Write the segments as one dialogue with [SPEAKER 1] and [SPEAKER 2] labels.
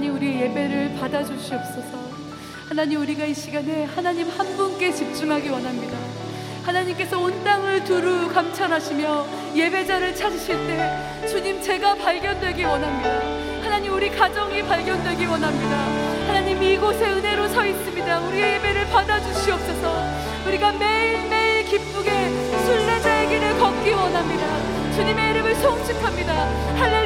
[SPEAKER 1] 하나님 우리의 예배를 받아주시옵소서. 하나님 우리가 이 시간에 하나님 한 분께 집중하기 원합니다. 하나님께서 온 땅을 두루 감찰하시며 예배자를 찾으실 때 주님 제가 발견되기 원합니다. 하나님 우리 가정이 발견되기 원합니다. 하나님 이곳에 은혜로 서 있습니다. 우리의 예배를 받아주시옵소서. 우리가 매일매일 기쁘게 순례자의 길을 걷기 원합니다. 주님의 이름을 송축합니다. 할렐루야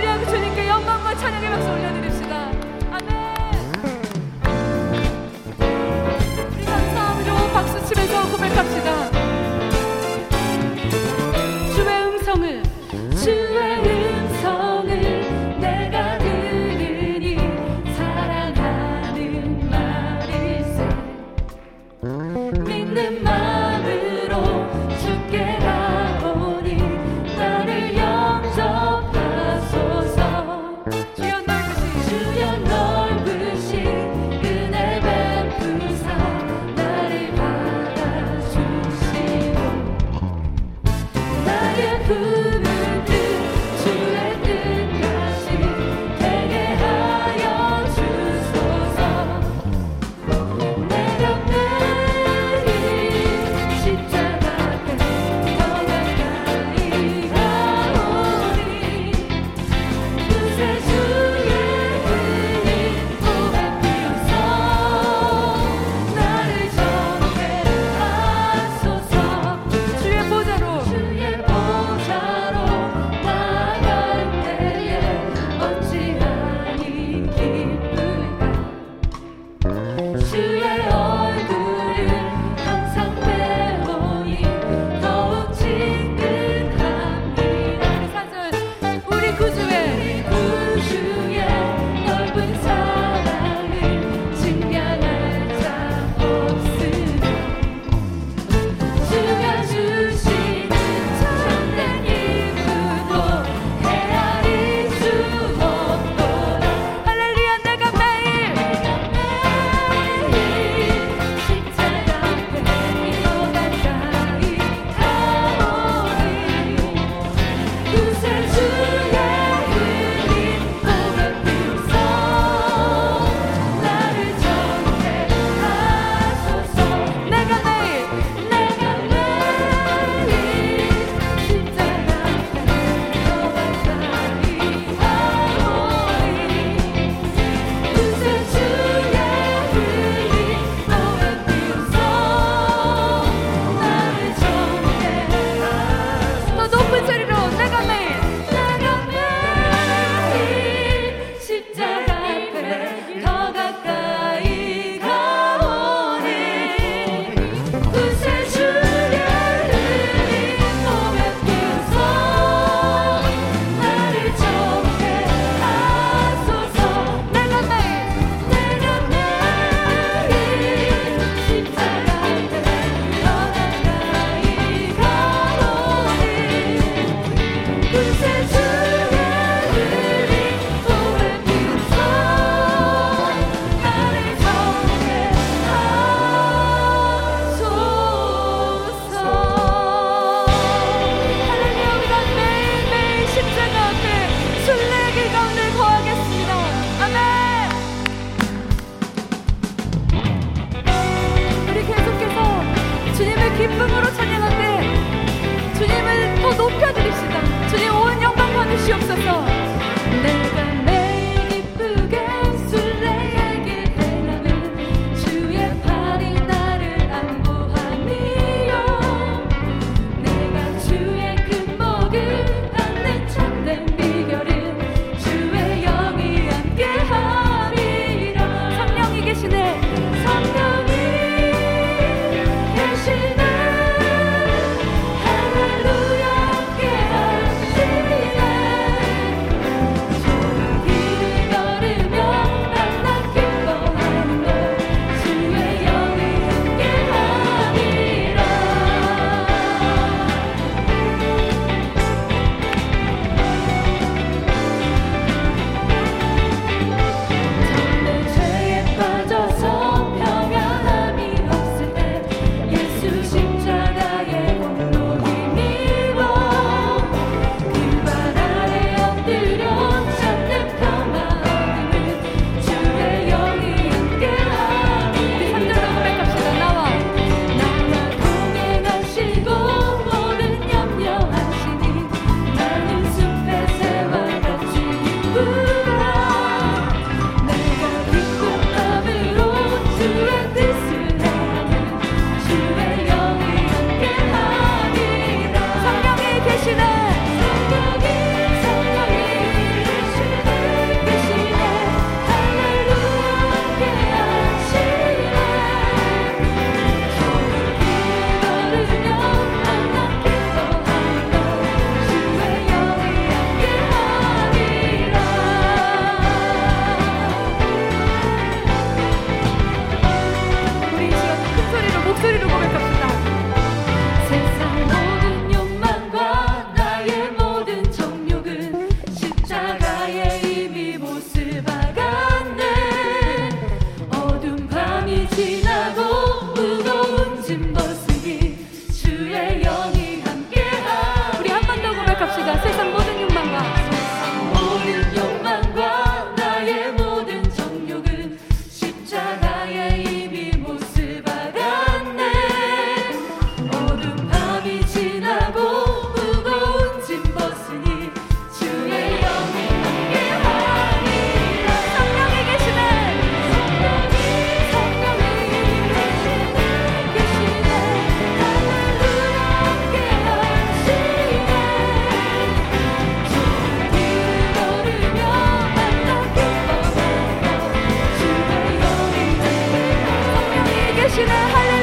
[SPEAKER 1] 起来
[SPEAKER 2] 还有。